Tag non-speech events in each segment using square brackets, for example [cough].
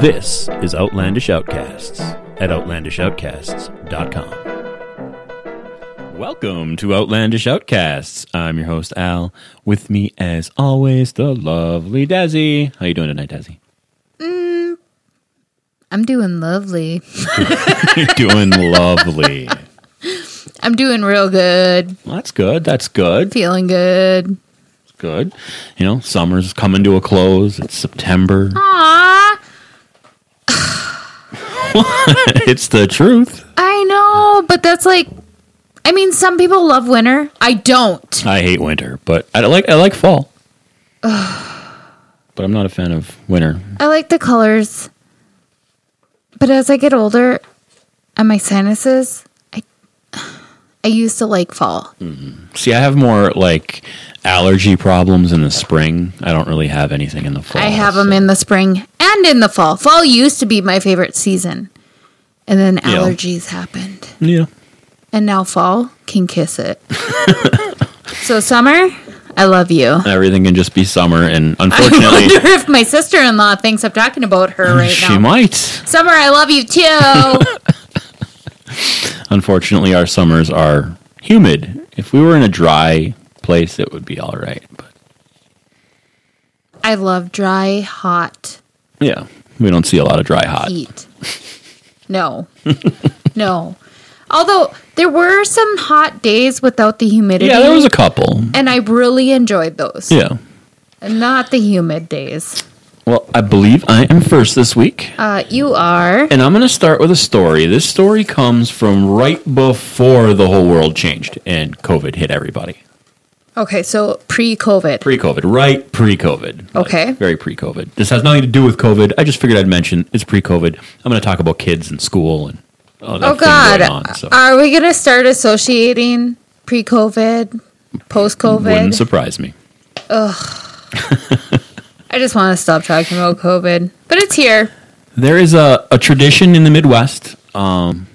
This is Outlandish Outcasts at OutlandishOutcasts.com. Welcome to Outlandish Outcasts. I'm your host Al. With me, as always, the lovely Desi. How you doing tonight, Desi? Mm, I'm doing lovely. You're [laughs] doing lovely. I'm doing real good. Well, that's good. That's good. Feeling good. Good. You know, summer's coming to a close. It's September. Aww. [laughs] it's the truth. I know, but that's like I mean some people love winter. I don't. I hate winter, but I like I like fall. [sighs] but I'm not a fan of winter. I like the colors. But as I get older and my sinuses, I used to like fall. Mm-hmm. See, I have more like allergy problems in the spring. I don't really have anything in the fall. I have them in the spring and in the fall. Fall used to be my favorite season. And then allergies happened. Yeah. And now fall can kiss it. [laughs] so summer, I love you. Everything can just be summer, and [laughs] unfortunately, I wonder if my sister in law thinks I'm talking about her [laughs] right she now. She might. Summer, I love you too. Unfortunately, our summers are humid. If we were in a dry place, it would be all right. But I love dry, hot yeah, we don't see a lot of dry hot. heat. No, [laughs] no. Although there were some hot days without the humidity. Yeah, there was a couple. and I really enjoyed those. Yeah. Not the humid days. Well, I believe I am first this week. Uh, you are. And I'm going to start with a story. This story comes from right before the whole world changed and COVID hit everybody. Okay, so pre COVID. Pre COVID, right pre COVID. Okay. very pre COVID. This has nothing to do with COVID. I just figured I'd mention it's pre COVID. I'm going to talk about kids and school and all that Oh, God. on. So Are we going to start associating pre COVID, post COVID? wouldn't surprise me. [laughs] I just want to stop talking about COVID, but it's here. There is a, a tradition in the Midwest. Um,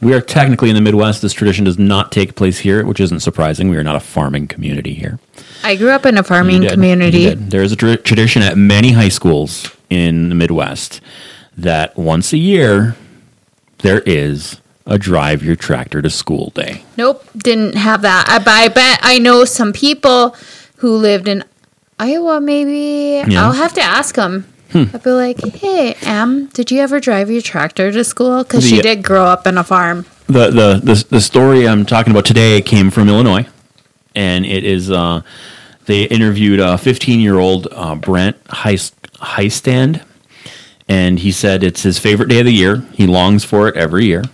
we are technically in the Midwest. This tradition does not take place here, which isn't surprising. We are not a farming community here. I grew up in a farming community. There is a tra- tradition at many high schools in the Midwest that once a year there is a drive your tractor to school day. Nope, didn't have that. I, but I bet I know some people who lived in Iowa. Maybe Yeah. I'll have to ask them. I'd be like, "Hey, Em, did you ever drive your tractor to school?" Because she did grow up in a farm. The, the the the story I'm talking about today came from Illinois, and it is uh, they interviewed a 15 year old uh, Brent Heist, Heistand, and he said it's his favorite day of the year. He longs for it every year.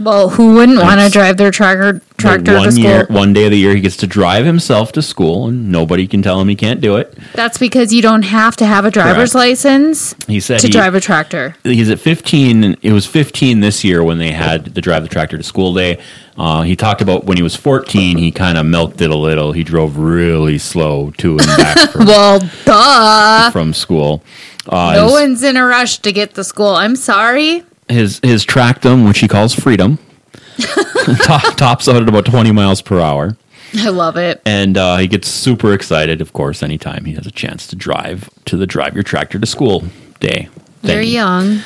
Well, who wouldn't want to drive their tractor tractor one to school? year, one day of the year, he gets to drive himself to school, and nobody can tell him he can't do it. That's because you don't have to have a driver's Correct. license He said to he- drive a tractor. he's at 15 it was 15 this year when they had the drive the tractor to school day uh, he talked about when he was 14 he kind of milked it a little he drove really slow to and back [laughs] from, Well, duh. from school uh, No one's in a rush to get to school. I'm sorry. His his tractum which he calls freedom [laughs] top, tops out at about 20 miles per hour I love it. and uh, he gets super excited of course anytime he has a chance to drive to the drive your tractor to school day thing. young.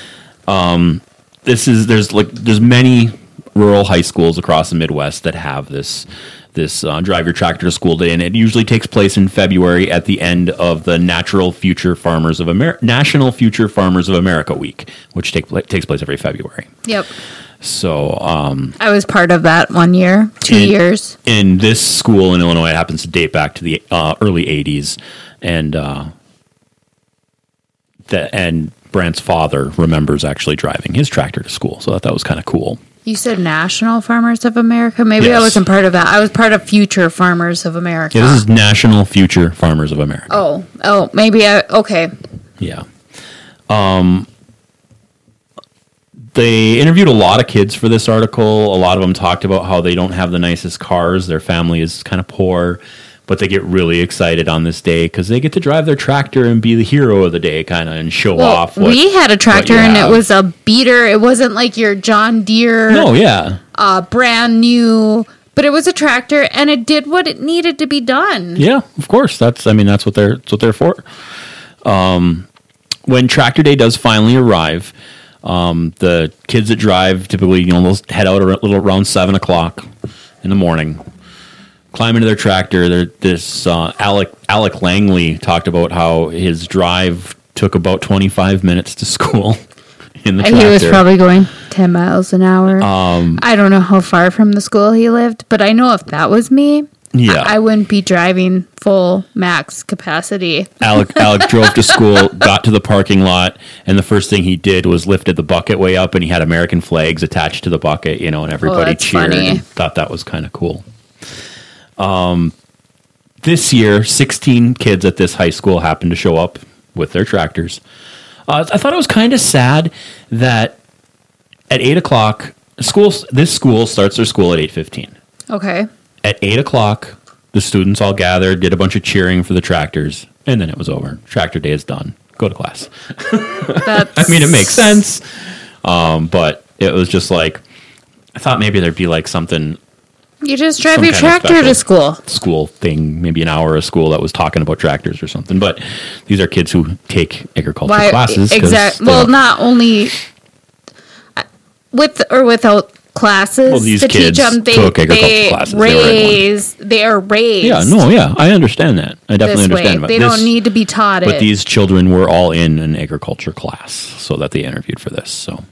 this is there's like there's many rural high schools across the Midwest that have this this uh, drive your tractor to school day, and it usually takes place in February at the end of the Natural Future Farmers of America National Future Farmers of America Week, which take, takes place every February. Yep. So um, I was part of that one year, two years. in this school in Illinois, it happens to date back to the uh, early '80s, and uh, the and Brant's father remembers actually driving his tractor to school, so I thought that was kind of cool. You said National Farmers of America. Maybe I wasn't part of that. I was part of Future Farmers of America. Yeah, this is National Future Farmers of America. oh, oh, maybe I. Okay. Yeah. Um, they interviewed a lot of kids for this article. A lot of them talked about how they don't have the nicest cars. Their family is kind of poor, but they get really excited on this day because they get to drive their tractor and be the hero of the day, kind of, and show Well, off. What, we had a tractor and have. it was a beater. It wasn't like your John Deere, no, yeah, uh, brand new, but it was a tractor and it did what it needed to be done. yeah. Of course, that's. I mean, that's what they're. That's what they're for. Um, when Tractor Day does finally arrive, um, the kids that drive typically, you know, they'll head out a little around seven o'clock in the morning, climb into their tractor. There, this uh, Alec Alec Langley talked about how his drive took about twenty five minutes to [laughs] school in the And tractor. he was probably going 10 miles an hour. Um, I don't know how far from the school he lived, but I know if that was me, Yeah. I, I wouldn't be driving full max capacity. Alec [laughs] Alec drove to school, got to the parking lot, and the first thing he did was lifted the bucket way up, and he had American flags attached to the bucket, you know, and everybody Oh, cheered. funny. And thought that was kind of cool. Um, this year, sixteen kids at this high school happened to show up with their tractors. Uh, I thought it was kind of sad that at eight o'clock, school this school starts their school at eight fifteen Okay. at eight o'clock, the students all gathered, did a bunch of cheering for the tractors, and then it was over. Tractor day is done. Go to class. [laughs] I mean, it makes sense, um, but it was just like I thought maybe there'd be like something You just drive your tractor to school. school thing, maybe an hour of school that was talking about tractors or something. But these are kids who take agriculture classes. Exactly. Well, not only with or without classes Well, these to teach them, they, took agriculture they classes. They were in one. raise, they are raised. Yeah, no, yeah, I understand that. I definitely way. understand. They this- don't need to be taught But it. these children were all in an agriculture class, so that they interviewed for this. So,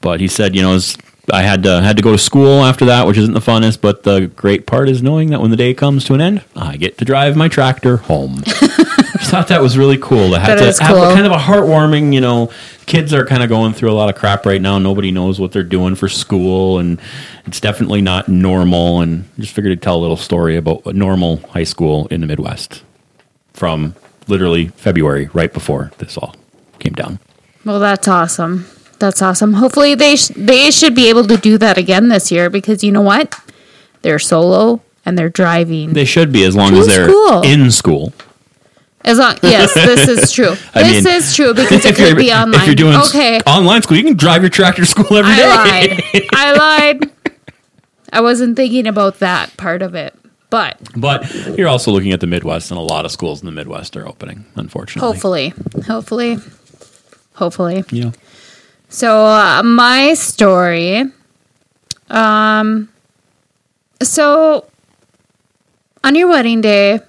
but he said, you know, I had to had to go to school after that, which isn't the funnest. But the great part is knowing that when the day comes to an end, I get to drive my tractor home. [laughs] I thought that was really cool to have That to have cool. kind of a heartwarming. You know, kids are kind of going through a lot of crap right now. Nobody knows what they're doing for school, and it's definitely not normal. And I just figured to tell a little story about a normal high school in the Midwest from literally February, right before this all came down. well, that's awesome. That's awesome. Hopefully, they sh- they should be able to do that again this year because you know what? They're solo and they're driving. They should be as long To as they're school. in school. As long, [laughs] yes, this is true. [laughs] This mean, is true because it could be online. if you're doing okay, online school, you can drive your tractor to school every day. I lied. I [laughs] lied. I wasn't thinking about that part of it, but But you're also looking at the Midwest, and a lot of schools in the Midwest are opening, unfortunately. hopefully, hopefully, hopefully. Yeah. So uh, my story, um, so on your wedding day,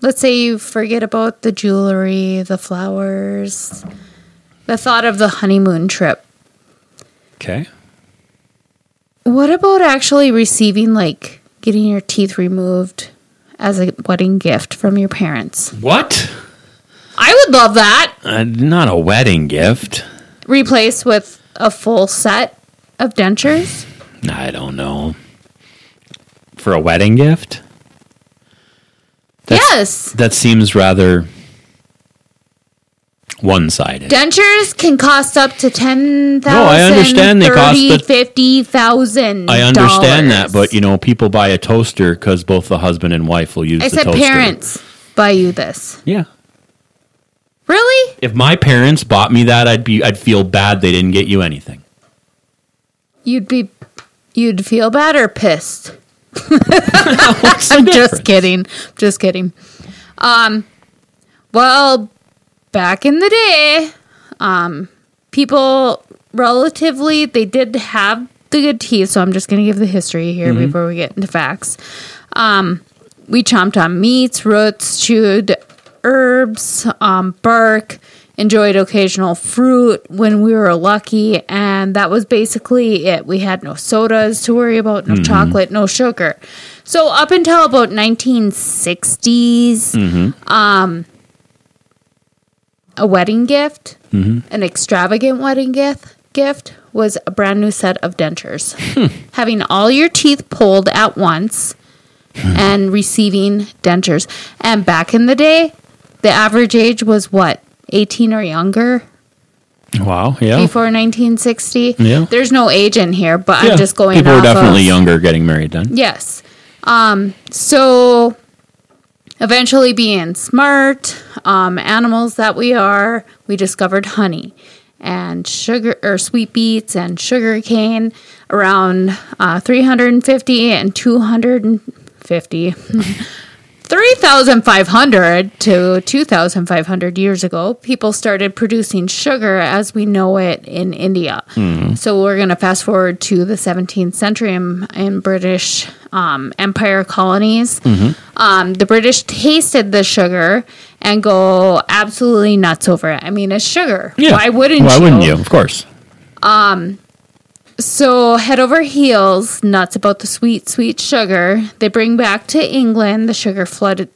let's say you forget about the jewelry, the flowers, the thought of the honeymoon trip. Okay. What about actually receiving like getting your teeth removed as a wedding gift from your parents? What? I would love that. Uh, not a wedding gift. Replaced with a full set of dentures. I don't know. For a wedding gift? That's- yes. That seems rather one sided. Dentures can cost up to ten thousand. No, I understand they cost the- fifty thousand. I understand that, but you know, people buy a toaster because both the husband and wife will use I the said toaster. parents buy you this. Yeah. Really? If my parents bought me that, I'd be I'd feel bad they didn't get you anything. You'd be, you'd feel bad or pissed. [laughs] [laughs] I'm difference? just kidding. Just kidding. Um, well, back in the day, um, people relatively they did have the good teeth. So I'm just going to give the history here before we get into facts. Um, we chomped on meats, roots, chewed herbs, um, bark. Enjoyed occasional fruit when we were lucky, and that was basically it. We had no sodas to worry about, no mm-hmm. chocolate, no sugar. So up until about 1960s, mm-hmm. um, a wedding gift, mm-hmm. an extravagant wedding gift, gift was a brand new set of dentures. Hmm. Having all your teeth pulled at once hmm. and receiving dentures. And back in the day, the average age was what? 18 or younger Wow, yeah. before 1960. Yeah. There's no age in here, but Yeah, I'm just going People were definitely of- younger getting married then. Yes. Um, so eventually being smart, um, animals that we are, we discovered honey and sugar or sweet beets and sugar cane around uh, 350 and 250 [laughs] 3,500 to 2,500 years ago, people started producing sugar as we know it in India. So we're going to fast forward to the 17th century in, in British um, Empire colonies. Um, the British tasted the sugar and go absolutely nuts over it. I mean, it's sugar. Why wouldn't Why you? wouldn't you? Of course. So head over heels, nuts about the sweet, sweet sugar. They bring back to England the sugar flood,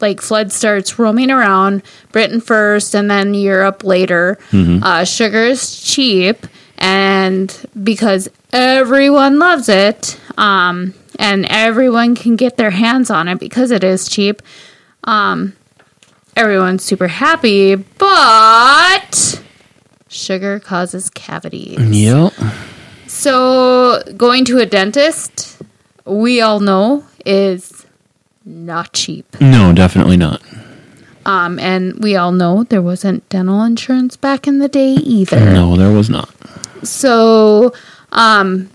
like flood starts roaming around Britain first, and then Europe later. Uh, sugar is cheap, and because everyone loves it, um, and everyone can get their hands on it because it is cheap. Um, everyone's super happy, but sugar causes cavities. Yep. So, going to a dentist, we all know, is not cheap. No, definitely not. Um, and we all know there wasn't dental insurance back in the day either. No, there was not. So, um,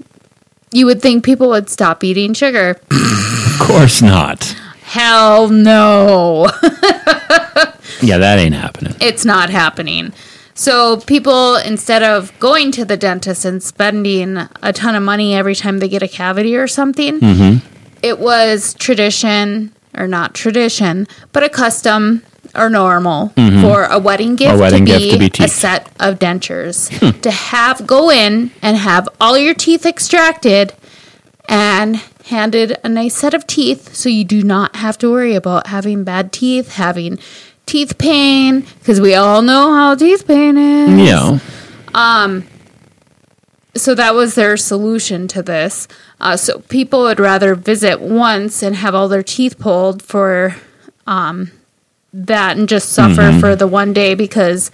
you would think people would stop eating sugar. [laughs] Of course not. Hell no. [laughs] Yeah, that ain't happening. it's not happening. So people, instead of going to the dentist and spending a ton of money every time they get a cavity or something, Mm-hmm. it was tradition or not tradition, but a custom or normal for a wedding gift, Mm-hmm. wedding to, gift be to be a set of dentures to have go in and have all your teeth extracted and handed a nice set of teeth so you do not have to worry about having bad teeth, having teeth pain, because we all know how teeth pain is. Yeah. Um. So that was their solution to this. Uh, so people would rather visit once and have all their teeth pulled for um, that and just suffer Mm-hmm. for the one day because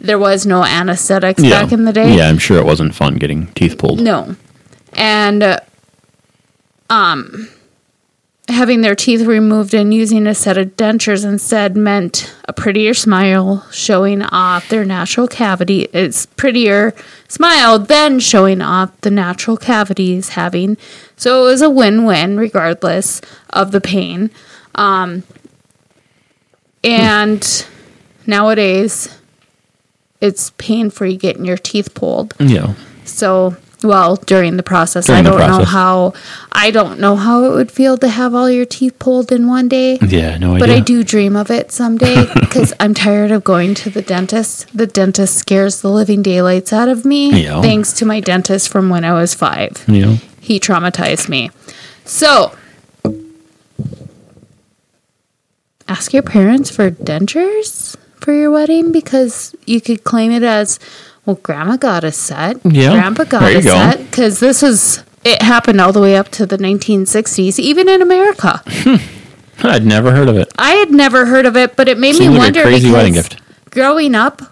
there was no anesthetics Yeah. back in the day. Yeah, I'm sure it wasn't fun getting teeth pulled. No. And uh, um having their teeth removed and using a set of dentures instead meant a prettier smile showing off their natural cavity. It's prettier smile than showing off the natural cavities having. So it was a win-win regardless of the pain. Um and nowadays it's pain-free getting your teeth pulled. Yeah. So, well, during the process, During I don't know how. I don't know how it would feel to have all your teeth pulled in one day. Yeah, no idea. But I do dream of it someday [laughs] because I'm tired of going to the dentist. The dentist scares the living daylights out of me. Yeah. Thanks to my dentist from when I was five. Yeah. He traumatized me. So, ask your parents for dentures for your wedding because you could claim it as, well, grandma got a set. Yeah, Grandpa got a go. set because this was, it happened all the way up to the 1960s, even in America. Hmm. I'd never heard of it. I had never heard of it, but it made Seems me like a wonder crazy wedding gift. growing up,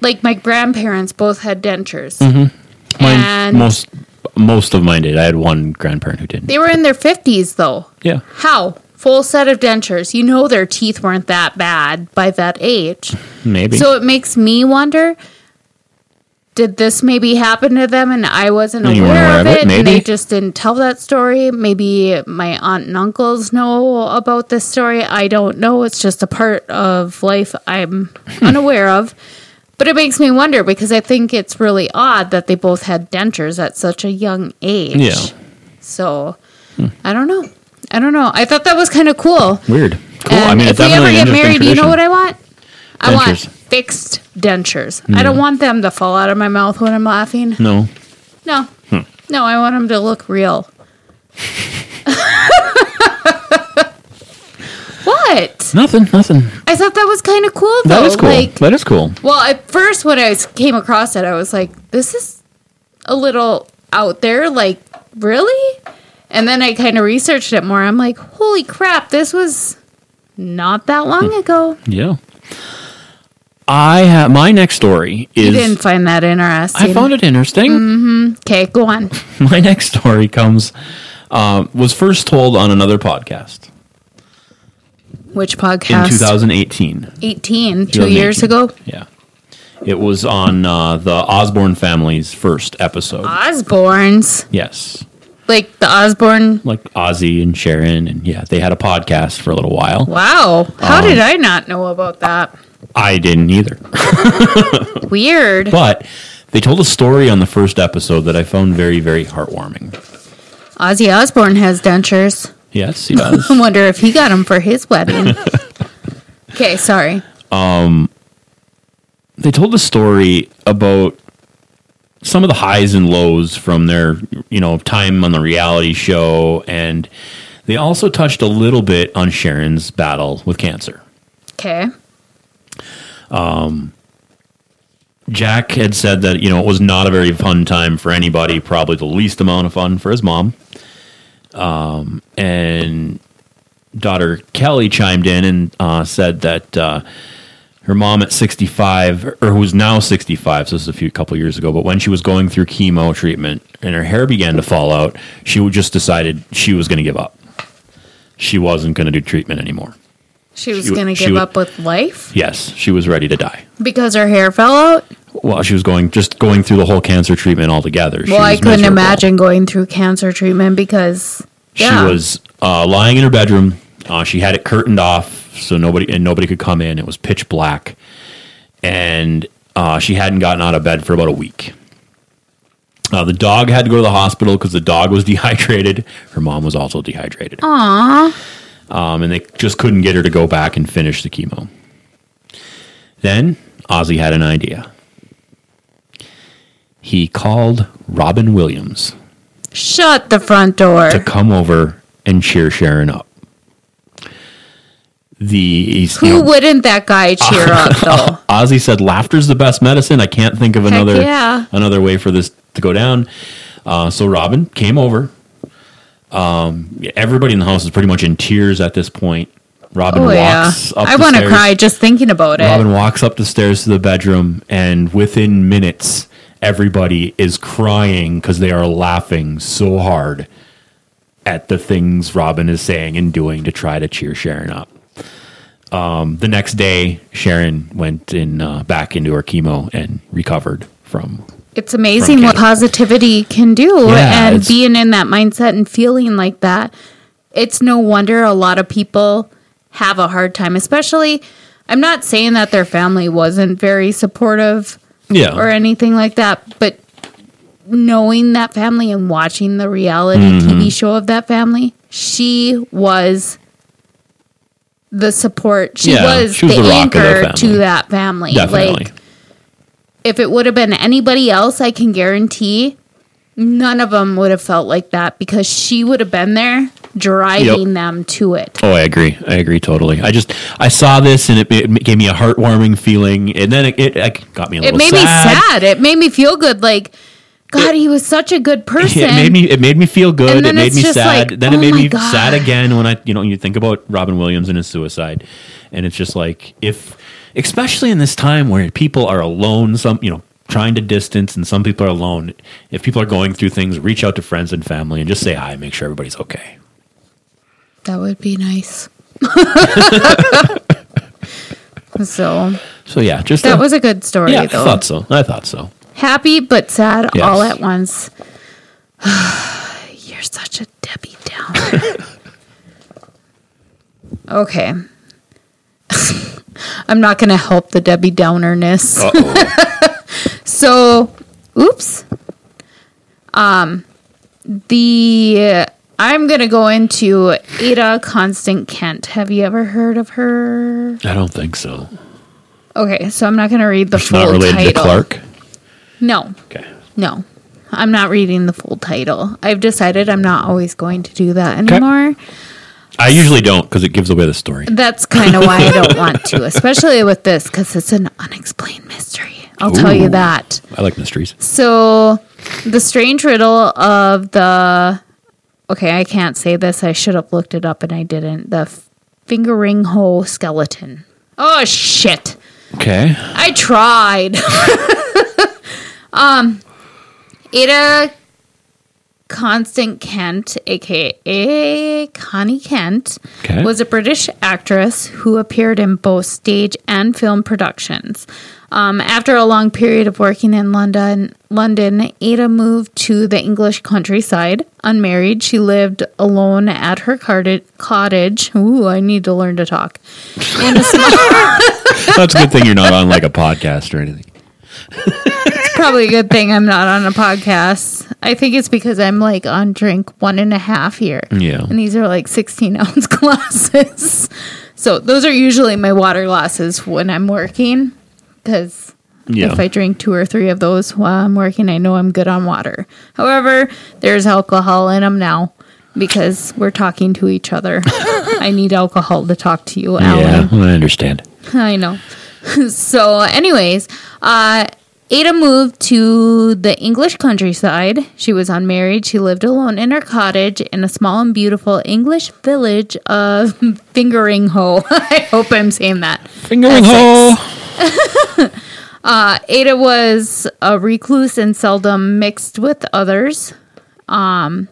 like my grandparents both had dentures. Mm-hmm. Mine, And most most of mine did. I had one grandparent who didn't. they were in their 50s though. Yeah. How? Full set of dentures. You know their teeth weren't that bad by that age. Maybe. So it makes me wonder did this maybe happen to them and I wasn't And aware, of it? it? And they just didn't tell that story. Maybe my aunt and uncles know about this story. I don't know. It's just a part of life I'm Hmm. [laughs] unaware of. But it makes me wonder because I think it's really odd that they both had dentures at such a young age. Yeah. Hmm. So I don't know. I don't know. I thought that was kind of cool. Weird. Cool. And I mean, if we ever get married, do you know what I want? I want Dentures. Fixed dentures. I don't want them to fall out of my mouth when I'm laughing. No. No. Hmm. No, I want them to look real. [laughs] what? Nothing. Nothing. I thought that was kind of cool though. That is cool. Like, that is cool. well, at first when I came across it, I was like, this is a little out there. Like, really? And then I kind of researched it more. I'm like, holy crap, this was not that long Hmm. ago. Yeah. I have my next story You didn't find that interesting. I found it interesting. Okay, go on. [laughs] My next story comes uh, was first told on another podcast Which podcast? in podcast? 2018. 18, two years ago. Yeah. It was on uh, the Osbourne family's first episode. Osbourne's. yes. Like the Osbourne. like Ozzy and Sharon, and yeah, they had a podcast for a little while. Wow. How Um, did I not know about that? I didn't either, [laughs] Weird. but they told a story on the first episode that I found very, very heartwarming. Ozzy Osbourne has dentures. Yes, he [laughs] does. I wonder if he got them for his wedding. [laughs] okay, sorry. Um, they told a story about some of the highs and lows from their you know time on the reality show and they also touched a little bit on Sharon's battle with cancer. Okay. Jack had said that you know it was not a very fun time for anybody, probably the least amount of fun for his mom. Um, and daughter Kelly chimed in and uh, said that uh, her mom at 65, or who's now 65, so this is a few couple years ago, but when she was going through chemo treatment and her hair began to fall out, she just decided she was going to give up. She wasn't going to do treatment anymore. She was going to give up with life Yes, she was ready to die. because her hair fell out. Well, she was going just going through the whole cancer treatment altogether. She Well, I couldn't miserable. imagine going through cancer treatment because yeah. She was uh, lying in her bedroom. Uh, she had it curtained off so nobody and nobody could come in. It was pitch black, and uh, she hadn't gotten out of bed for about a week. Uh, the dog had to go to the hospital because the dog was [laughs] dehydrated. Her mom was also dehydrated. Aww. Um, and they just couldn't get her to go back and finish the chemo. Then Ozzy had an idea. He called Robin Williams Shut the front door. to come over and cheer Sharon up. The Who you know, wouldn't that guy cheer up [laughs] though? Ozzy said laughter's the best medicine. I can't think of another yeah. another way for this to go down. Uh, so Robin came over. Um, everybody in the house is pretty much in tears at this point. Robin Oh yeah. walks up I the want to cry just thinking about it. Robin walks up the stairs to the bedroom, and within minutes, everybody is crying because they are laughing so hard at the things Robin is saying and doing to try to cheer Sharon up. Um, the next day, Sharon went in uh, back into her chemo and recovered from. It's amazing what positivity can do Yeah, and being in that mindset and feeling like that. It's no wonder a lot of people have a hard time, especially I'm not saying that their family wasn't very supportive Yeah, or anything like that, but knowing that family and watching the reality Mm-hmm. TV show of that family, she was the support. She Yeah, was she was the, the of their anchor to that family. definitely. Like if it would have been anybody else, I can guarantee none of them would have felt like that because she would have been there driving Yep. them to it. Oh, I agree. I agree totally. I just I saw this and it, it gave me a heartwarming feeling, and then it, it, it got me a It made sad. me sad. It made me feel good. Like, God, he was such a good person. [laughs] it made me it made me feel good. It made me sad. like, then it oh made me God. sad again when I you know you think about Robin Williams and his suicide, and it's just like if especially in this time where people are alone, some you know trying to distance, and some people are alone. If people are going through things, reach out to friends and family and just say hi. Make sure everybody's okay. That would be nice. [laughs] so So yeah, just that a- was a good story, yeah. I thought so. I thought so. Happy but sad Yes. all at once. [sighs] You're such a Debbie Downer. [laughs] okay. I'm not going to help the Debbie Downerness. [laughs] so, oops. Um, the I'm gonna go into Ada Constance Kent. Have you ever heard of her? I don't think so. Okay, so I'm not gonna read the It's full not related title. to Clark. No, Okay. no, I'm not reading the full title. I've decided I'm not always going to do that anymore. I usually don't because it gives away the story. That's kind of why I don't want to, [laughs] especially with this because it's an unexplained mystery. I'll tell you that. I like mysteries. So, the strange riddle of the. Okay, I can't say this. I should have looked it up and I didn't. The fingering hole skeleton. Oh, shit. Okay. I tried. [laughs] um, Ada Constance Kent, aka Connie Kent, Okay. was a British actress who appeared in both stage and film productions. Um, after a long period of working in London, London, Ada moved to the English countryside. Unmarried, she lived alone at her cottage. Ooh, I need to learn to talk. [laughs] In a small, That's a good thing you're not on like a podcast or anything. [laughs] probably a good thing I'm not on a podcast. I think it's because I'm like on drink one and a half here. Yeah. And these are like 16 [laughs] ounce glasses. So those are usually my water glasses when I'm working. Because Yeah. if I drink two or three of those while I'm working, I know I'm good on water. However, there's alcohol in them now because we're talking to each other. [laughs] I need alcohol to talk to you, Alan. yeah, I understand. I know. [laughs] so, anyways, uh, Ada moved to the English countryside. She was unmarried. She lived alone in her cottage in a small and beautiful English village of [laughs] Fingering Hole. [laughs] I hope I'm saying that. Fingering hole. [laughs] Uh, Ada was a recluse and seldom mixed with others. Um,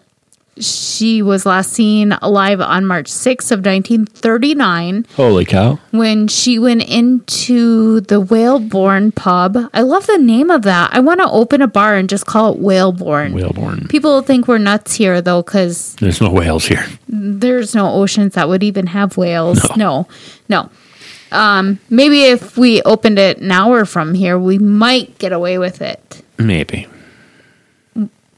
she was last seen alive on March 6th of 1939 Holy cow. when she went into the Whalebone pub. I love the name of that. I want to open a bar and just call it Whalebone. Whalebone. People think we're nuts here though, because There's no whales here. there's no oceans that would even have whales. No, no. Um, maybe if we opened it an hour from here, we might get away with it. Maybe.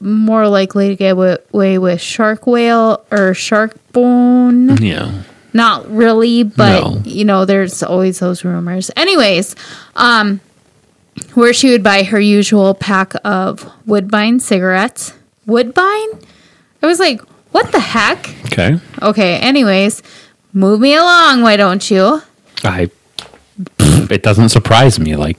More likely to get away with shark whale or shark bone. Yeah. Not really, but No. you know, there's always those rumors. Anyways, um, where she would buy her usual pack of Woodbine cigarettes. Woodbine? I was like, what the heck? Okay. Okay, anyways, move me along, why don't you? I. It doesn't surprise me. Like,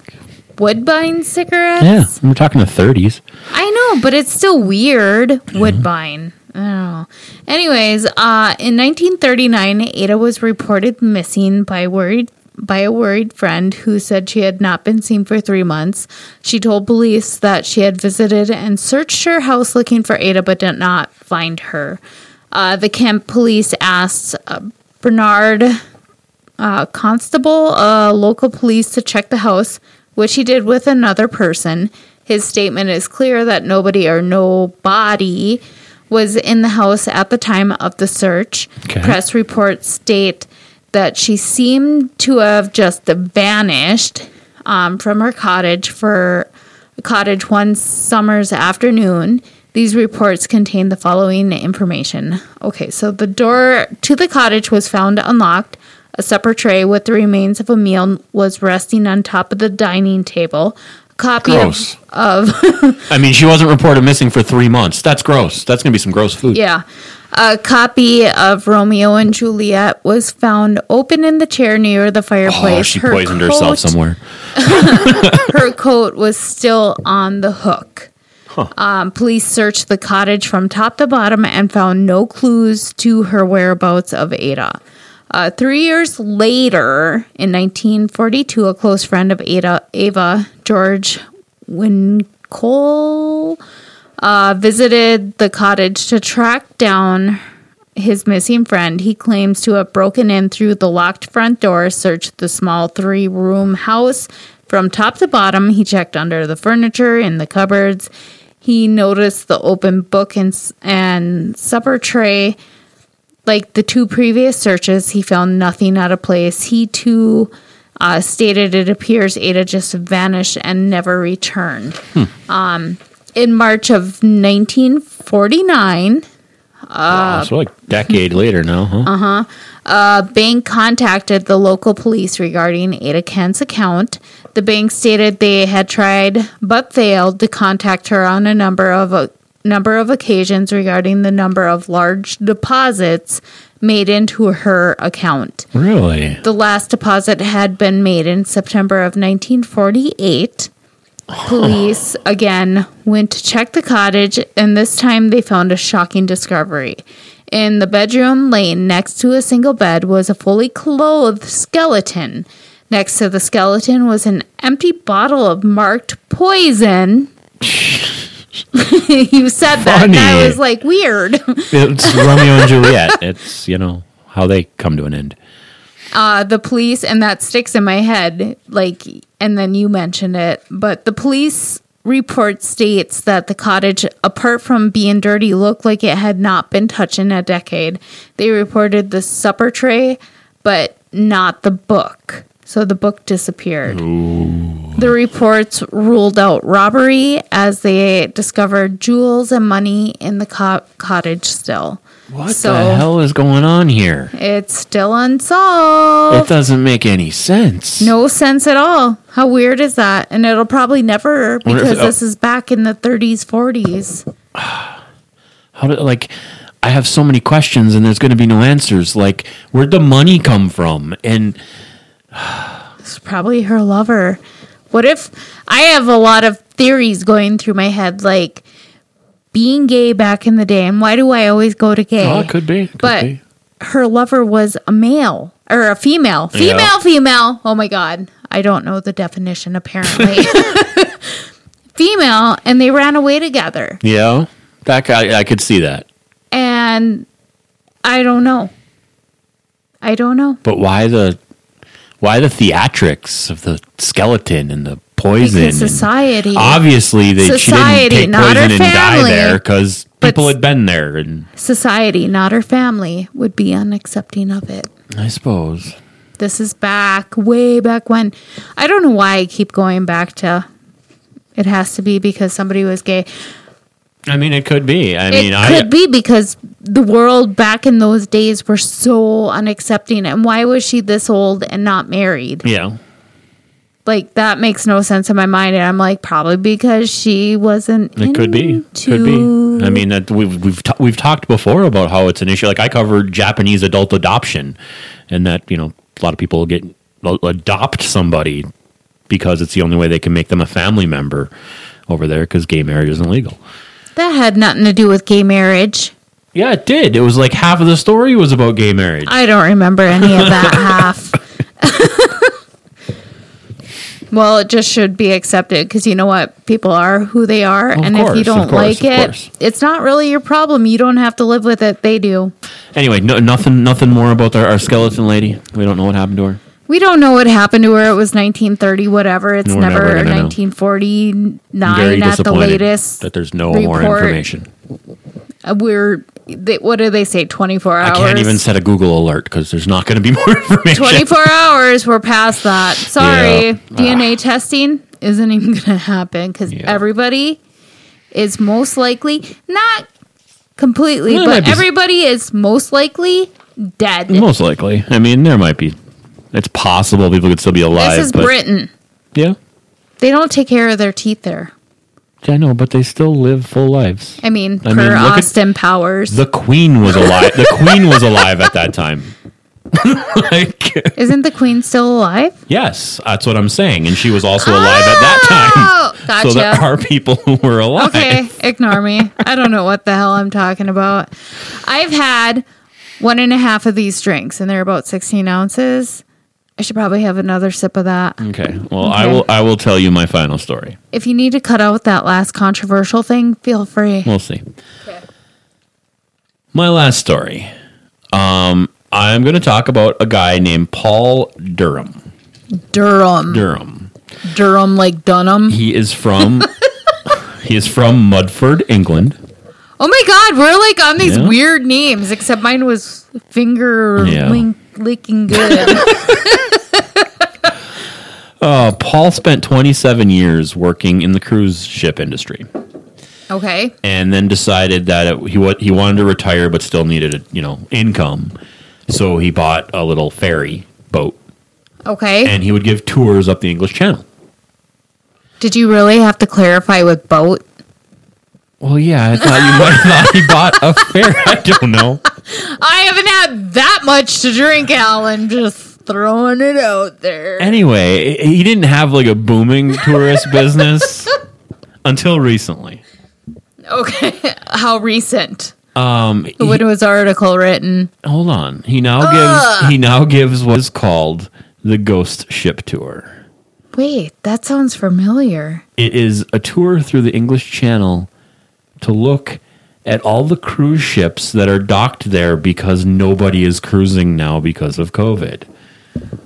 Woodbine cigarettes? yeah, we're talking the 30s. I know, but it's still weird. Woodbine. I don't know. Anyways, uh, in 1939, Ada was reported missing by worried by a worried friend who said she had not been seen for three months. She told police that she had visited and searched her house looking for Ada, but did not find her. Uh, the Kent police asked uh, Bernard uh, Constable, uh, local police, to check the house, which he did with another person. His statement is clear that nobody or nobody was in the house at the time of the search. Okay. Press reports state that she seemed to have just vanished um, from her cottage for cottage one summer's afternoon. These reports contain the following information. Okay, so the door to the cottage was found unlocked. A supper tray with the remains of a meal was resting on top of the dining table. A copy Gross. of, of [laughs] I mean, she wasn't reported missing for three months. That's gross. That's going to be some gross food. Yeah. A copy of Romeo and Juliet was found open in the chair near the fireplace. Oh, she Her poisoned herself somewhere. [laughs] Her [laughs] coat was still on the hook. Um, police searched the cottage from top to bottom and found no clues to her whereabouts of Ada. Uh, three years later, in 1942, a close friend of Ada, Ava, George Wincole, uh, visited the cottage to track down his missing friend. He claims to have broken in through the locked front door, searched the small three room house from top to bottom. He checked under the furniture, in the cupboards. He noticed the open book and, and supper tray. Like the two previous searches, he found nothing out of place. He too uh, stated it appears Ada just vanished and never returned. Um, in March of 1949, Wow, so like a decade [laughs] later now, huh? Uh huh. A bank contacted the local police regarding Ada Kent's account. The bank stated they had tried but failed to contact her on a number of a number of occasions regarding the number of large deposits made into her account. Really? The last deposit had been made in September of 1948. Police again went to check the cottage, and this time they found a shocking discovery. In the bedroom laying next to a single bed was a fully clothed skeleton. Next to the skeleton was an empty bottle of marked poison. [laughs] [laughs] you said that. And I was like, weird. [laughs] It's Romeo and Juliet. It's you know how they come to an end. uh, the police, and that sticks in my head, like, and then you mentioned it, but the police report states that the cottage, apart from being dirty, looked like it had not been touched in a decade. They reported the supper tray, but not the book. So the book disappeared. The reports ruled out robbery as they discovered jewels and money in the co- cottage still. What So- the hell is going on here? It's still unsolved. It doesn't make any sense. No sense at all. How weird is that? And it'll probably never if- because oh. this is back in the 30s, 40s. [sighs] How did like? I have so many questions and there's going to be no answers. Like, where'd the money come from? And [sighs] It's probably her lover. What if I have a lot of theories going through my head, like being gay back in the day, and why do I always go to gay? oh, it could be. Could but be. her lover was a male or a female. Female, Yeah. female. Oh my God. I don't know the definition, apparently. [laughs] [laughs] female, and they ran away together. Yeah, that guy. I could see that. And I don't know. I don't know. But why the why the theatrics of the skeleton and the poison? Because society. obviously, they she didn't take poison and die there because people had been there, and society, not her family, would be unaccepting of it. I suppose. This is back, way back when. I don't know why I keep going back to it has to be because somebody was gay. I mean, it could be. I mean, it I could be because the world back in those days were so unaccepting. And why was she this old and not married? yeah. Like that makes no sense in my mind. And I'm like, probably because she wasn't. It could be. Could be. I mean, that we've we've ta- we've talked before about how it's an issue. Like I covered Japanese adult adoption, and that you know a lot of people get adopt somebody because it's the only way they can make them a family member over there because gay marriage isn't legal. That had nothing to do with gay marriage. Yeah, it did. It was like half of the story was about gay marriage. I don't remember any of that [laughs] half. well, it just should be accepted because you know what? People are who they are. Of and if you don't course, like it, course. it's not really your problem. You don't have to live with it. They do. Anyway, no, nothing nothing more about our, our skeleton lady. We don't know what happened to her. We don't know what happened to her. It was 1930, whatever. It's We're never, never 1949 at the latest. that there's no more information. Uh, We're, they, what do they say, 24 hours? I can't even set a Google alert because there's not going to be [laughs] more information. 24 hours. We're past that. Sorry. Yeah. DNA testing isn't even [laughs] going to happen because Yeah. everybody is most likely, not completely, Well, but everybody is most likely dead. Most likely. I mean, there might be. It's possible people could still be alive. this is but, Britain. Yeah. They don't take care of their teeth there. Yeah, I know, but they still live full lives. I mean, I per mean, look at Austin Powers. The Queen was alive. the Queen was alive at that time. [laughs] like, Isn't the queen still alive? yes, that's what I'm saying. And she was also alive at that Oh, time. [laughs] gotcha. So there are people who were alive. Okay, ignore me. I don't know what the hell I'm talking about. I've had one and a half of these drinks, and they're about 16 ounces. I should probably have another sip of that. Okay. Well, I will. I will tell you my final story. If you need to cut out that last controversial thing, feel free. We'll see. Okay. My last story. Um, I'm going to talk about a guy named Paul Durham. Durham. Durham. Durham, like Dunham. He is from. [laughs] he is from Mudford, England. Oh my God, we're like on these Yeah. weird names, except mine was finger Yeah. link, licking good. [laughs] Uh, Paul spent 27 years working in the cruise ship industry, okay. and then decided that it, he wa- he wanted to retire, but still needed a, you know income. So he bought a little ferry boat, Okay. and he would give tours up the English Channel. Did you really have to clarify with boat? Well, yeah, I thought you might have thought he bought a [laughs] ferry. I don't know. I haven't had that much to drink, Alan. Just throwing it out there. Anyway, he didn't have like a booming tourist [laughs] business until recently. Okay. [laughs] How recent? Um, he- When was article written? hold on. He now gives he now gives what is called the Ghost Ship Tour. Wait, that sounds familiar. It is a tour through the English Channel to look at all the cruise ships that are docked there because nobody is cruising now because of COVID.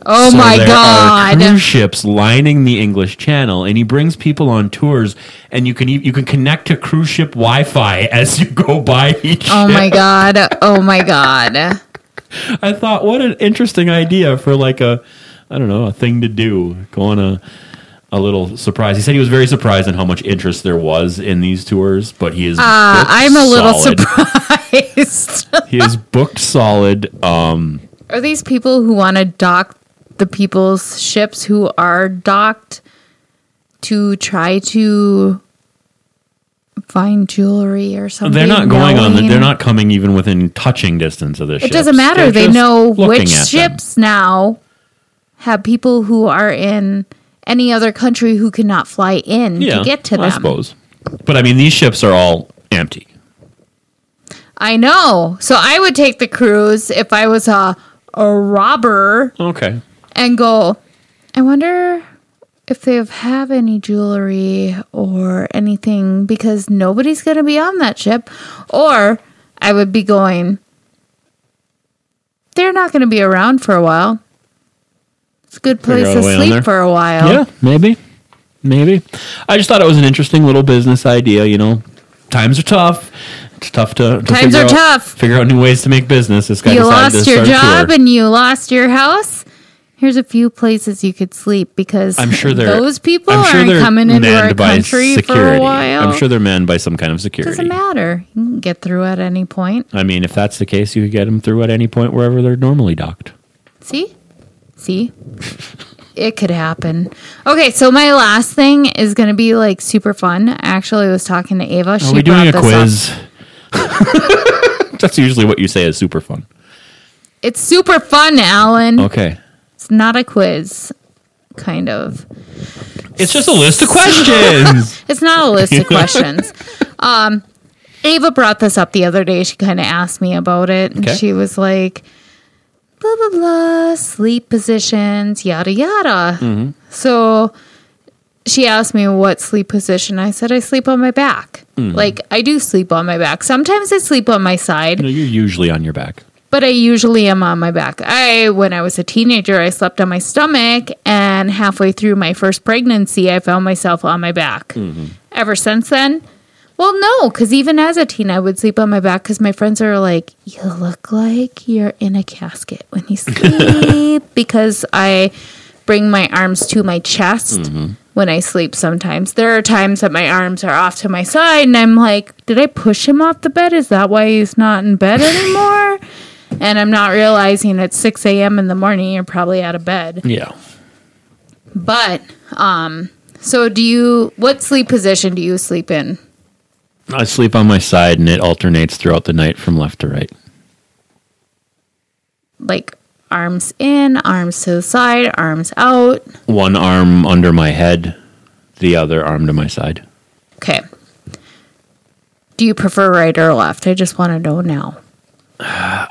Oh So my there god. Are cruise ships lining the English Channel, and he brings people on tours, and you can you can connect to cruise ship Wi-Fi as you go by each. Oh ship. my god. Oh my god. [laughs] I thought, what an interesting idea for like a, I don't know, a thing to do. Go on a, a little surprised. He said he was very surprised in how much interest there was in these tours, but he is. Uh, I'm a little solid. surprised. [laughs] He is booked solid. Um, Are these people who want to dock the people's ships who are docked to try to find jewelry or something? they're not going on. The, they're not coming even within touching distance of the It ships. doesn't matter. They're they know which at them. ships now have people who are in any other country who cannot fly in Yeah, to get to I them. I suppose. But I mean, these ships are all empty. I know. So I would take the cruise if I was a a robber Okay. and go, I wonder if they have any jewelry or anything because nobody's going to be on that ship. Or I would be going, they're not going to be around for a while. It's a good place to sleep for a while. Yeah, maybe. Maybe. I just thought it was an interesting little business idea, you know. Times are tough. It's tough to, to Times are out, tough. Figure out new ways to make business. This guy You lost to your job and you lost your house. Here's a few places you could sleep because I'm sure those people I'm sure aren't coming into our country security. for a while. I'm sure they're manned by some kind of security. doesn't matter. You can get through at any point. I mean, if that's the case, you could get them through at any point wherever they're normally docked. See? See? it could happen. Okay, so my last thing is going to be like super fun. I actually was talking to Ava. She Are we doing a quiz? [laughs] That's usually what you say is super fun. It's super fun, Alan. Okay. It's not a quiz, kind of. It's just a list of questions. [laughs] It's not a list of [laughs] questions. Um, Ava brought this up the other day. She kind of asked me about it, and Okay. she was like, "Blah blah blah, sleep positions, yada yada." Mm-hmm. So she asked me what sleep position. I said I sleep on my back. Mm. Like I do sleep on my back. Sometimes I sleep on my side, no, you're usually on your back. but I usually am on my back. I when I was a teenager, I slept on my stomach, and halfway through my first pregnancy, I found myself on my back. Ever since then, well, no, because even as a teen, I would sleep on my back because my friends are like, "You look like you're in a casket when you [laughs] sleep," because I bring my arms to my chest. When I sleep, sometimes there are times that my arms are off to my side, and I'm like, "Did I push him off the bed? Is that why he's not in bed anymore?" [laughs] and I'm not realizing it's 6 a.m. in the morning. You're probably out of bed. Yeah. But, um, so do you, what sleep position do you sleep in? I sleep on my side and it alternates throughout the night from left to right. Like arms in, arms to the side, arms out. One arm under my head, the other arm to my side. Okay. Do you prefer right or left? I just want to know now. [sighs]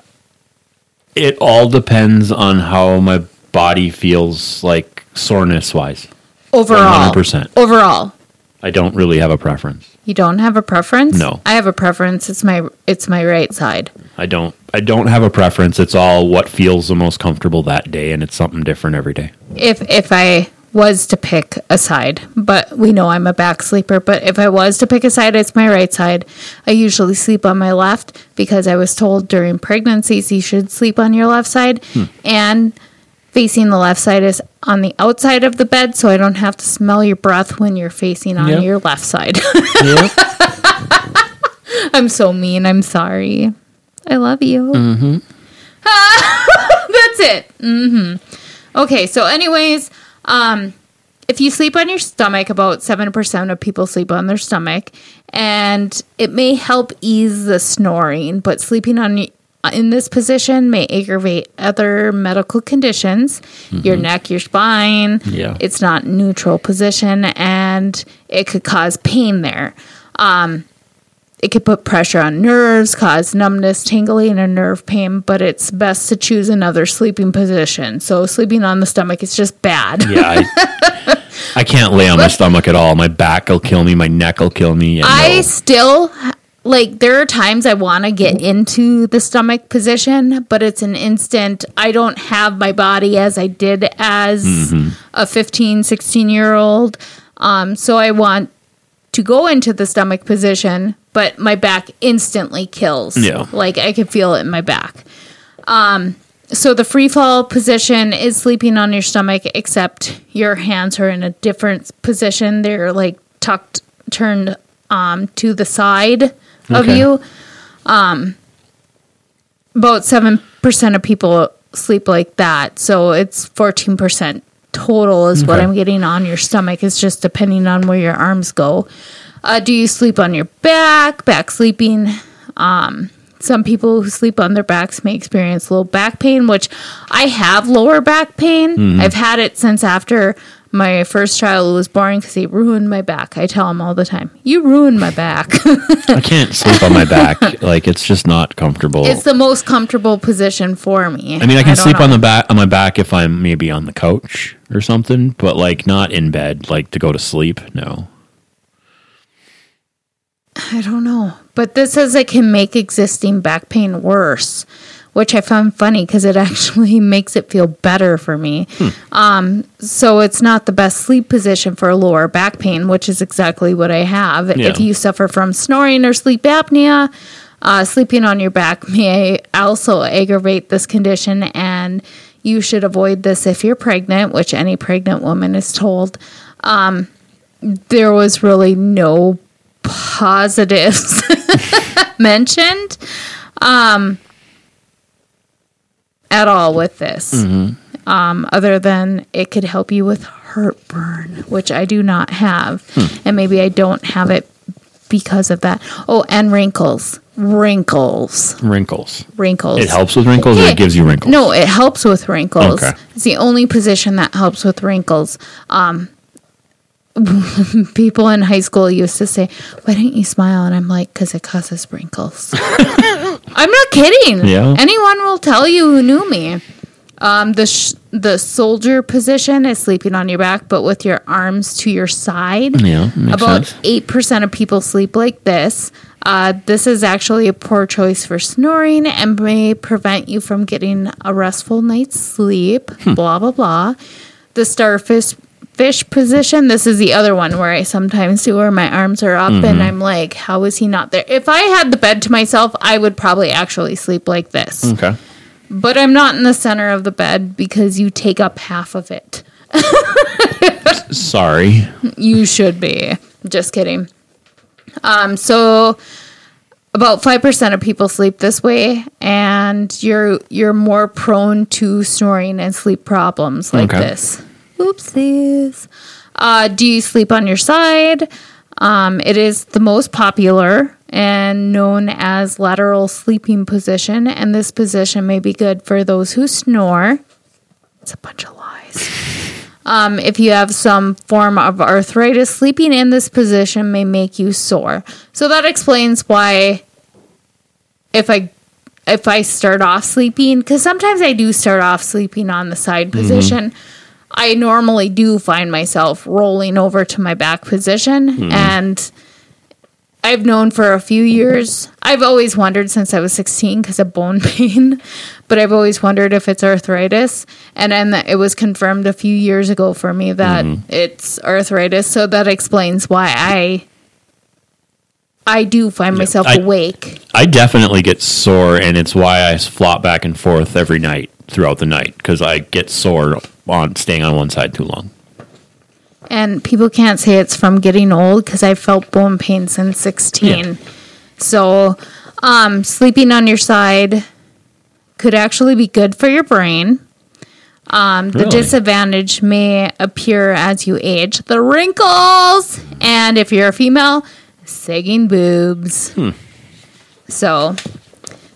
It all depends on how my body feels like soreness wise. Overall. 100%. Overall. I don't really have a preference. You don't have a preference? No. I have a preference. It's my it's my right side. I don't I don't have a preference. It's all what feels the most comfortable that day and it's something different every day. if if I was to pick a side, but we know I'm a back sleeper. But if I was to pick a side, it's my right side. I usually sleep on my left because I was told during pregnancies you should sleep on your left side, hmm. and facing the left side is on the outside of the bed, so I don't have to smell your breath when you're facing on Yep. your left side. Yeah. [laughs] I'm so mean. I'm sorry. I love you. Mm-hmm. [laughs] That's it. hmm Okay, so anyways, um, if you sleep on your stomach, about seven percent of people sleep on their stomach, and it may help ease the snoring. But sleeping on in this position may aggravate other medical conditions, your neck, your spine. Yeah. it's not neutral position, and it could cause pain there. Um, it could put pressure on nerves, cause numbness, tingling, and nerve pain, but it's best to choose another sleeping position. So, sleeping on the stomach is just bad. Yeah, I, [laughs] I can't lay on my stomach at all. My back will kill me. My neck will kill me. I no. still like there are times I want to get into the stomach position, but it's an instant. I don't have my body as I did as a 15, 16 year old. Um, so I want to go into the stomach position, but my back instantly kills. Yeah. Like I can feel it in my back. Um, so the free fall position is sleeping on your stomach, except your hands are in a different position. They're like tucked, turned um, to the side of you. Um, about seven percent of people sleep like that, so it's fourteen percent total is what I'm getting on your stomach. It's just depending on where your arms go. Uh, do you sleep on your back? Back sleeping. Um, some people who sleep on their backs may experience low back pain, which I have lower back pain. I've had it since after my first child was born because he ruined my back. I tell him all the time, "You ruined my back." [laughs] I can't sleep on my back. Like it's just not comfortable. it's the most comfortable position for me. I mean, I can don't sleep on the back on my back if I'm maybe on the couch or something, but like not in bed, like to go to sleep. No. I don't know. But this says it can make existing back pain worse, which I found funny because it [laughs] actually makes it feel better for me. Um, so it's not the best sleep position for lower back pain, which is exactly what I have. Yeah. If you suffer from snoring or sleep apnea, uh, sleeping on your back [laughs] may also aggravate this condition, and you should avoid this if you're pregnant, which any pregnant woman is told. Um, there was really no [laughs] positives mentioned um, at all with this, um, other than it could help you with heartburn, which I do not have, and maybe I don't have it because of that. Oh, and wrinkles, wrinkles, Wrinkles. wrinkles. It helps with wrinkles or it gives you wrinkles? No, it helps with wrinkles. Okay. It's the only position that helps with wrinkles. Um, [laughs] people in high school used to say, "Why don't you smile?" And I'm like, "Cause it causes wrinkles." [laughs] I'm not kidding. Yeah. Anyone will tell you who knew me. Um, the sh- the soldier position is sleeping on your back, but with your arms to your side. Yeah, About eight percent of people sleep like this. Uh, this is actually a poor choice for snoring and may prevent you from getting a restful night's sleep. Hmm. Blah blah blah. The starfish fish position. This is the other one where I sometimes do where my arms are up Mm-hmm. and I'm like, how is he not there? If I had the bed to myself, I would probably actually sleep like this. Okay. But I'm not in the center of the bed because you take up half of it. [laughs] Sorry. You should be. Just kidding. Um, so about five percent of people sleep this way, and you're you're more prone to snoring and sleep problems like Okay. this. Oopsies. Uh, do you sleep on your side? Um, it is the most popular and known as lateral sleeping position, and this position may be good for those who snore. It's a bunch of lies. [laughs] Um, if you have some form of arthritis, sleeping in this position may make you sore. So that explains why if I if I start off sleeping, because sometimes I do start off sleeping on the side position, I normally do find myself rolling over to my back position. Hmm. And I've known for a few years, I've always wondered since I was 16 because of bone [laughs] pain, but I've always wondered if it's arthritis. And then it was confirmed a few years ago for me that mm-hmm. it's arthritis. So that explains why I. I do find myself I- awake. I definitely get sore, and it's why I flop back and forth every night throughout the night because I get sore on staying on one side too long. And people can't say it's from getting old because I felt bone pain since 16. So, um, sleeping on your side could actually be good for your brain. Um, the Really? disadvantage may appear as you age the wrinkles, and if you're a female, sagging boobs. So,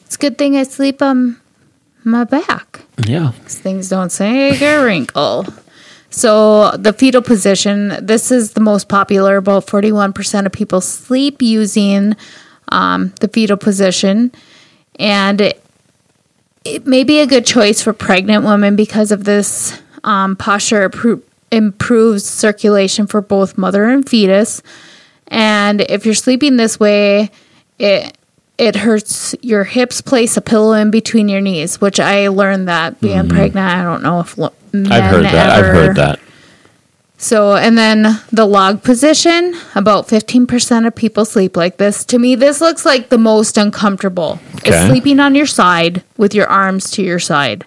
it's a good thing I sleep on my back Yeah. things don't sag or wrinkle. So the fetal position, this is the most popular. About 41% of people sleep using um, the fetal position. And it, it may be a good choice for pregnant women because of this um, posture improves circulation for both mother and fetus. And if you're sleeping this way, it it hurts your hips place a pillow in between your knees, which I learned that being pregnant. I don't know if lo- men Mm-hmm. I've heard that. I've heard that. So, and then the log position, about 15% of people sleep like this. To me, this looks like the most uncomfortable. Is Okay. sleeping on your side with your arms to your side.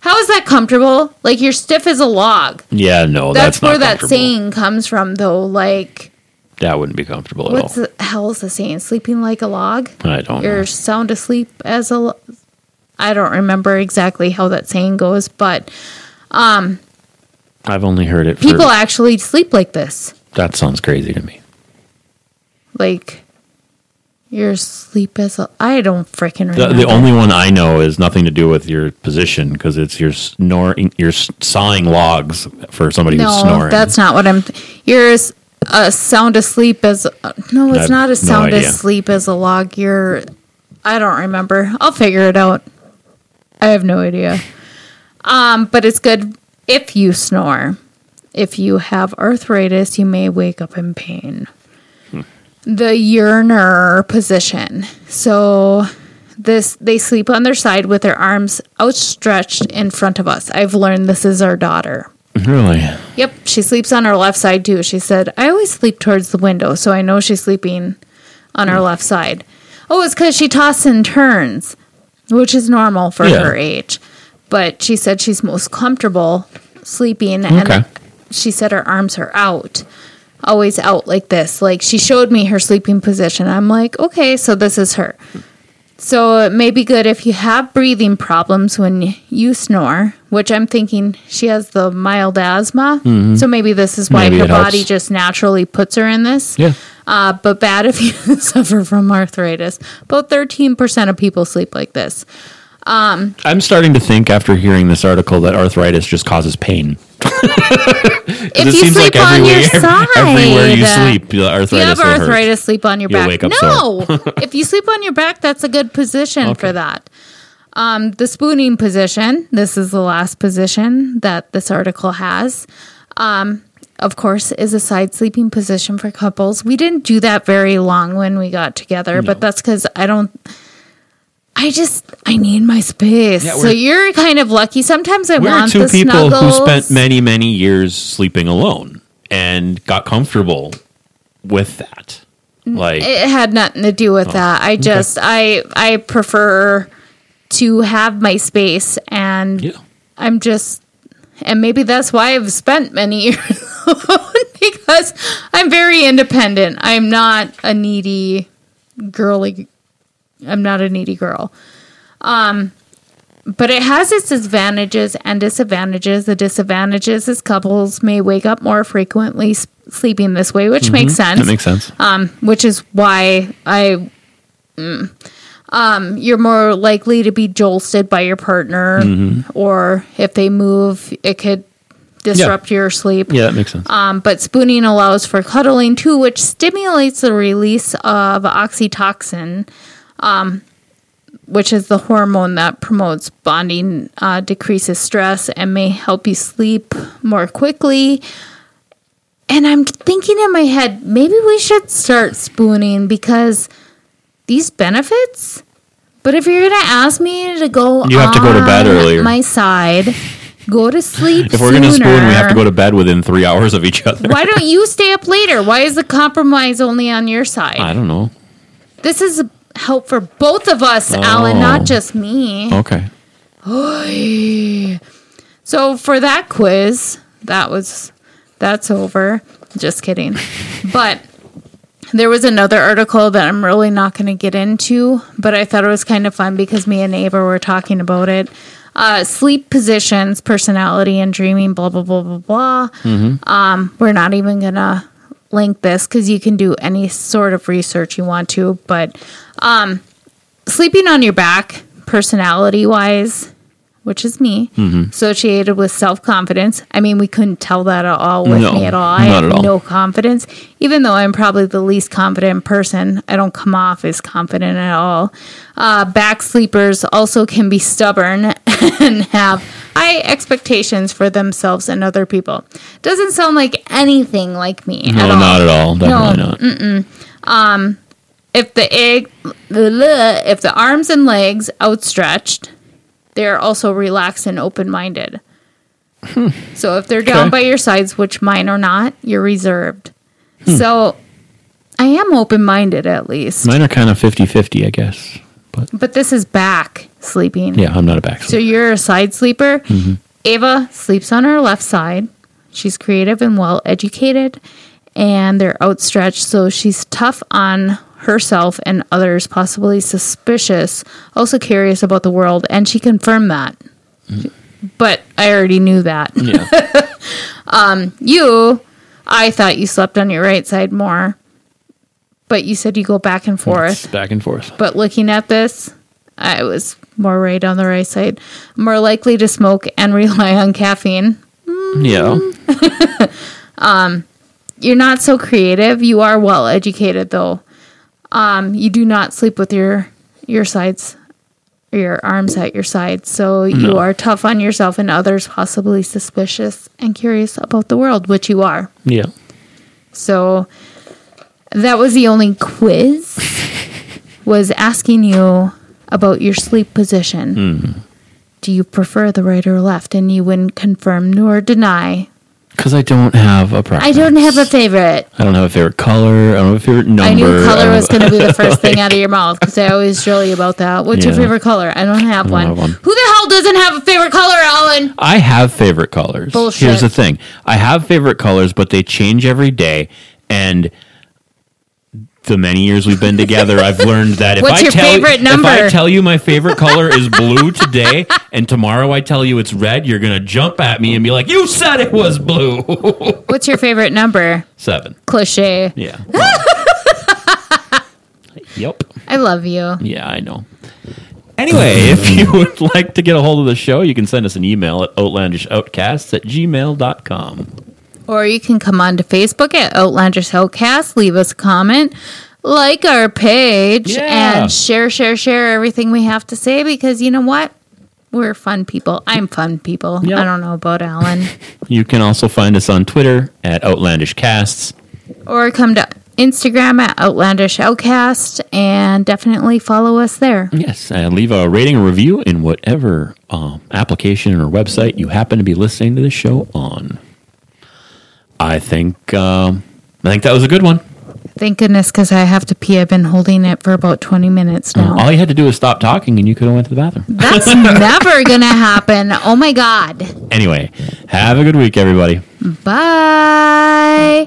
How is that comfortable? Like you're stiff as a log. Yeah, no, That's, that's, where that saying comes from, though. Like, That wouldn't be comfortable at what's all. the hell is the saying? Sleeping like a log? I don't You're know. sound asleep as a. lo- I don't remember exactly how that saying goes, but um, I've only heard it. people for, actually sleep like this. that sounds crazy to me. like your sleep as a I don't freaking The, remember. the only one I know is nothing to do with your position because it's your snoring, you're sawing logs for somebody who's no, snoring. that's not what I'm. You're s- a sound asleep as no, it's I've not a sound idea. asleep as a log. You're I don't remember. I'll figure it out. I have no idea. Um, but it's good if you snore. If you have arthritis, you may wake up in pain. The yearner position. So this they sleep on their side with their arms outstretched in front of us. I've learned this is our daughter. Really. Yep, she sleeps on her left side too. She said, I always sleep towards the window, so I know she's sleeping on her hmm. left side. Oh, it's because she tosses and turns, which is normal for Yeah. her age. But she said she's most comfortable sleeping, and Okay. she said her arms are out, always out like this. Like she showed me her sleeping position. I'm like, okay, so this is her. So it may be good if you have breathing problems when you snore, which I'm thinking she has the mild asthma. So maybe this is why Mm-hmm. Maybe her it helps. body just naturally puts her in this. Yeah. Uh, but bad [laughs] if you [laughs] suffer from arthritis. About 13% of people sleep like this. I'm starting to think after hearing this article that arthritis just causes pain. [laughs] If it you seems sleep like on your side, everywhere you sleep, the arthritis you have arthritis, sleep on your You'll back. no, if you sleep on your back, that's a good position for that. Um, the spooning position. This is the last position that this article has. Um, of course, is a side sleeping position for couples. We didn't do that very long when we got together, but that's because I don't. I just I need my space. Yeah, so you're kind of lucky. Sometimes I We're want two people snuggles. who spent many, many years sleeping alone and got comfortable with that. Like, it had nothing to do Oh, with that. I just I I prefer to have my space and yeah. I'm just and maybe that's why I've spent many [laughs] years alone because I'm very independent. I'm not a needy girly I'm not a needy girl. Um but it has its advantages and disadvantages. The disadvantages is couples may wake up more frequently sleeping this way, which makes sense That makes sense. um, which is why I, mm, um, you're more likely to be jolted by your partner, Mm-hmm. or if they move, it could disrupt your sleep. yeah, that makes sense. Um, but spooning allows for cuddling too, which stimulates the release of oxytocin, um, which is the hormone that promotes bonding, uh, decreases stress, and may help you sleep more quickly. And I'm thinking in my head, maybe we should start spooning because these benefits. But if you're gonna ask me to go, You have to go to bed on earlier. My side, go to sleep. if we're going to spoon, we have to go to bed within three hours of each other. Why don't you stay up later? Why is the compromise only on your side? I don't know. This is help for both of us, Alan, Oh. not just me. Okay. So for that quiz, that was that's over. Just kidding. but there was another article that I'm really not going to get into, but I thought it was kind of fun because me and Ava were talking about it. Uh, sleep positions, personality, and dreaming. Blah blah blah blah blah. Um, we're not even gonna link this because you can do any sort of research you want to. But um, sleeping on your back, personality wise, which is me, Mm-hmm. associated with self confidence. I mean, we couldn't tell that at all with No, me at all. I have all. no confidence, even though I'm probably the least confident person. I don't come off as confident at all. Uh, back sleepers also can be stubborn [laughs] and have high expectations for themselves and other people. Doesn't sound like anything like me No, at all. not at all. Definitely No, not. if the egg, if the arms and legs outstretched, they're also relaxed and open minded. Hmm. So if they're down Okay. by your sides, which mine are not, you're reserved. Hmm. So I am open minded at least. Mine are kind of 50 50, I guess. But but this is back sleeping. yeah, I'm not a back. Sleeper. So you're a side sleeper. Mm-hmm. Ava sleeps on her left side. She's creative and well educated, and they're outstretched, so she's tough on herself and others, possibly suspicious, also curious about the world, and she confirmed that. But I already knew that. yeah. [laughs] You, I thought you slept on your right side more, but you said you go back and forth. It's back and forth. But looking at this, I was more right on the right side. More likely to smoke and [laughs] rely on caffeine. Yeah. [laughs] um, You're not so creative. You are well educated though. Um, you do not sleep with your your sides your arms at your sides. So you are tough on yourself and others, possibly suspicious and curious about the world, which you are. Yeah. So that was the only quiz [laughs] was asking you about your sleep position. Do you prefer the right or left? And you wouldn't confirm nor deny. Because I don't have a preference. I don't have a favorite. I don't have a favorite color. I don't have a favorite number. I knew color don't- was going to be the [laughs] first thing out of your mouth because I always drill you about that. What's your favorite color? I don't have, one. have one. Who the hell doesn't have a favorite color, Alan? I have favorite colors. Bullshit. Here's the thing. I have favorite colors, but they change every day. And the many years we've been together, I've learned that if What's I your tell favorite if I tell you my favorite color is blue today, and tomorrow I tell you it's red, you're gonna jump at me and be like, "You said it was blue." [laughs] What's your favorite number? Seven. Cliche. Yeah. [laughs] yep. I love you. Yeah, I know. Anyway, if you [laughs] would like to get a hold of the show, you can send us an email at outlandishoutcasts at gmail.com. Or you can come on to Facebook at Outlandish Outcast, leave us a comment, like our page, Yeah. and share, share, share everything we have to say because you know what? We're fun people. I'm fun people. Yep. I don't know about Alan. [laughs] You can also find us on Twitter at Outlandish Casts. or come to Instagram at Outlandish Outcast and definitely follow us there. Yes, and leave a rating or review in whatever um, application or website you happen to be listening to the show on. I think um, I think that was a good one. Thank goodness because I have to pee. I've been holding it for about 20 minutes now. All you had to do was stop talking, and you could have went to the bathroom. That's [laughs] never going to happen. Oh my God. Anyway, have a good week, everybody. Bye.